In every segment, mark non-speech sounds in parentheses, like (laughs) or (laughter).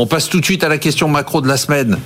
On passe tout de suite à la question macro de la semaine.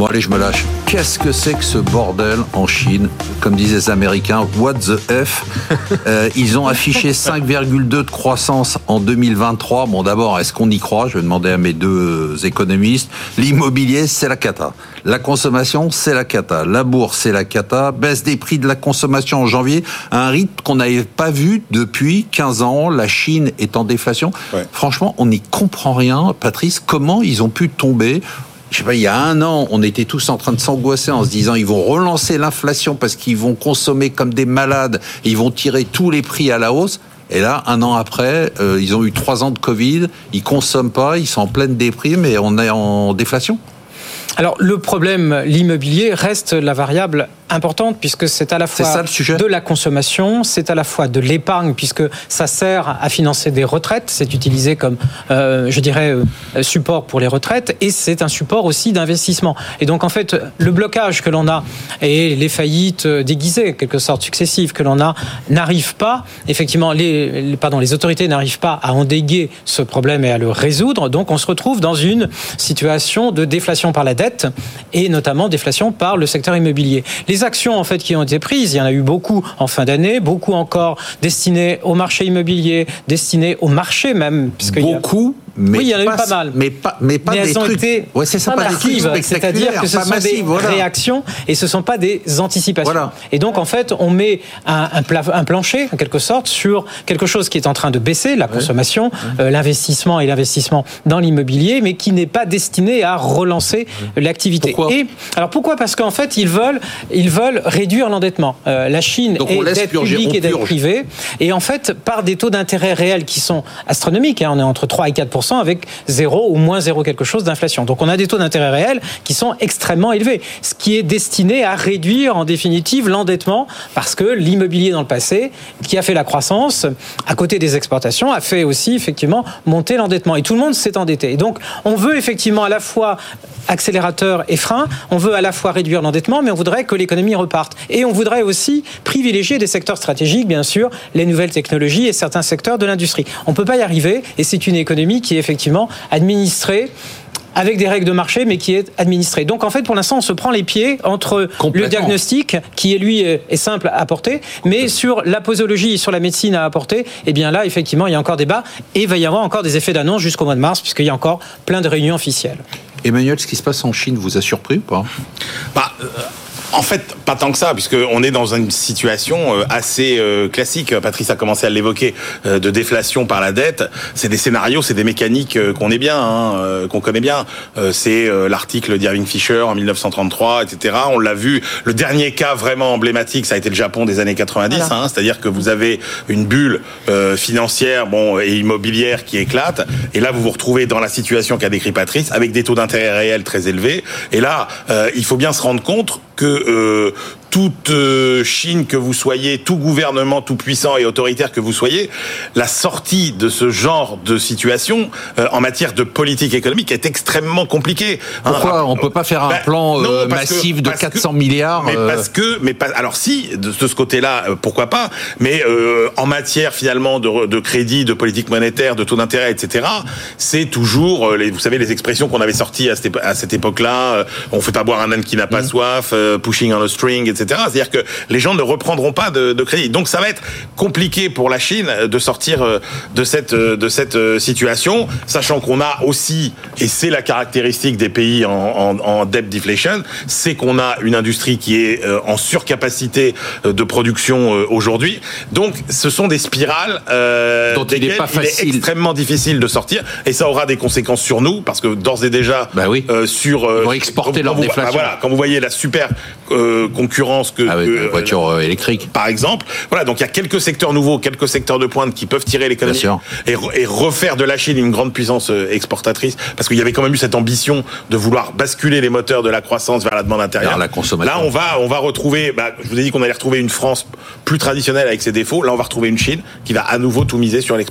Bon allez, je me lâche. Qu'est-ce que c'est que ce bordel en Chine? Comme disaient les Américains, what the F? (laughs) Euh, Ils ont affiché 5,2 de croissance en 2023. Bon d'abord, est-ce qu'on y croit? Je vais demander à mes deux économistes. L'immobilier, c'est la cata. La consommation, c'est la cata. La bourse, c'est la cata. Baisse des prix de la consommation en janvier, un rythme qu'on n'avait pas vu depuis 15 ans. La Chine est en déflation. Franchement, on n'y comprend rien. Patrice, comment ils ont pu tomber je sais pas, il y a un an, on était tous en train de s'angoisser en se disant ils vont relancer l'inflation parce qu'ils vont consommer comme des malades, ils vont tirer tous les prix à la hausse. Et là, un an après, euh, ils ont eu trois ans de Covid, ils consomment pas, ils sont en pleine déprime et on est en déflation. Alors le problème, l'immobilier reste la variable importante puisque c'est à la fois de la consommation, c'est à la fois de l'épargne puisque ça sert à financer des retraites, c'est utilisé comme, euh, je dirais, euh, support pour les retraites et c'est un support aussi d'investissement. Et donc en fait, le blocage que l'on a et les faillites déguisées, quelque sorte successives que l'on a, n'arrivent pas, effectivement, les, pardon, les autorités n'arrivent pas à endiguer ce problème et à le résoudre. Donc on se retrouve dans une situation de déflation par la dette et notamment déflation par le secteur immobilier. Les actions en fait qui ont été prises, il y en a eu beaucoup en fin d'année, beaucoup encore destinées au marché immobilier, destinées au marché même. Beaucoup, mais oui, il y en a eu pas mal. Mais pas, mais pas mais des elles trucs. Été ouais, c'est ça, pas massives, C'est-à-dire que ce sont des réactions et ce ne sont pas des anticipations. Voilà. Et donc, en fait, on met un, un, plancher, en quelque sorte, sur quelque chose qui est en train de baisser, la consommation, euh, l'investissement et l'investissement dans l'immobilier, mais qui n'est pas destiné à relancer l'activité. Et alors pourquoi? Parce qu'en fait, ils veulent, ils veulent réduire l'endettement. Euh, la Chine est dette publique et dette privée, et en fait, par des taux d'intérêt réels qui sont astronomiques, hein, on est entre 3 et 4 avec 0 ou moins 0 quelque chose d'inflation. Donc on a des taux d'intérêt réels qui sont extrêmement élevés, ce qui est destiné à réduire en définitive l'endettement parce que l'immobilier dans le passé, qui a fait la croissance, à côté des exportations, a fait aussi effectivement monter l'endettement. Et tout le monde s'est endetté. Et donc on veut effectivement à la fois accélérateur et frein, on veut à la fois réduire l'endettement, mais on voudrait que l'économie reparte. Et on voudrait aussi privilégier des secteurs stratégiques, bien sûr, les nouvelles technologies et certains secteurs de l'industrie. On ne peut pas y arriver, et c'est une économie qui est effectivement administrée avec des règles de marché, mais qui est administrée. Donc en fait, pour l'instant, on se prend les pieds entre le diagnostic, qui est lui est simple à apporter, mais sur la posologie et sur la médecine à apporter, eh bien là, effectivement, il y a encore débat et il va y avoir encore des effets d'annonce jusqu'au mois de mars, puisqu'il y a encore plein de réunions officielles. Emmanuel, ce qui se passe en Chine vous a surpris ou pas? Bah, euh, en fait, pas tant que ça, puisqu'on est dans une situation euh, assez euh, classique. Patrice a commencé à l'évoquer, euh, de déflation par la dette. C'est des scénarios, c'est des mécaniques qu'on est bien, hein, qu'on connaît bien. C'est l'article d'Irving Fisher en 1933, etc. On l'a vu. Le dernier cas vraiment emblématique, ça a été le Japon des années 90. Hein, C'est-à-dire que vous avez une bulle financière, bon et immobilière qui éclate. Et là, vous vous retrouvez dans la situation qu'a décrit Patrice, avec des taux d'intérêt réels très élevés. Et là, il faut bien se rendre compte que euh, toute euh, Chine que vous soyez, tout gouvernement tout puissant et autoritaire que vous soyez, la sortie de ce genre de situation euh, en matière de politique économique est extrêmement compliquée. Hein. Pourquoi on peut pas faire un ben, plan euh, massif de 400 milliards Mais parce que, mais pas. Alors si, de, ce côté-là, pourquoi pas Mais en matière finalement de, de, crédit, de politique monétaire, de taux d'intérêt, etc. C'est toujours, les, vous savez, les expressions qu'on avait sorties à cette, à cette époque-là. on fait pas boire un âne qui n'a pas mmh. soif, pushing on a string, etc. C'est-à-dire que les gens ne reprendront pas de, crédit. Donc ça va être compliqué pour la Chine de sortir euh, de cette euh, de cette euh, situation, sachant qu'on a aussi, et c'est la caractéristique des pays en, en, debt deflation, c'est qu'on a une industrie qui est en surcapacité de production aujourd'hui. Donc ce sont des spirales dont il est, pas facile. est extrêmement difficile de sortir, et ça aura des conséquences sur nous parce que d'ores et déjà bah oui. sur Ils vont exporter leur déflation. Bah voilà, quand vous voyez la super concurrence que, ah oui, voiture euh, électrique, par exemple. Voilà, donc il y a quelques secteurs nouveaux, quelques secteurs de pointe qui peuvent tirer l'économie et, et, refaire de la Chine une grande puissance euh, exportatrice, parce qu'il y avait quand même eu cette ambition de vouloir basculer les moteurs de la croissance vers la demande intérieure. la consommation. Là, on va, on va retrouver. Bah, je vous ai dit qu'on allait retrouver une France plus traditionnelle avec ses défauts. Là, on va retrouver une Chine qui va à nouveau tout miser sur l'export.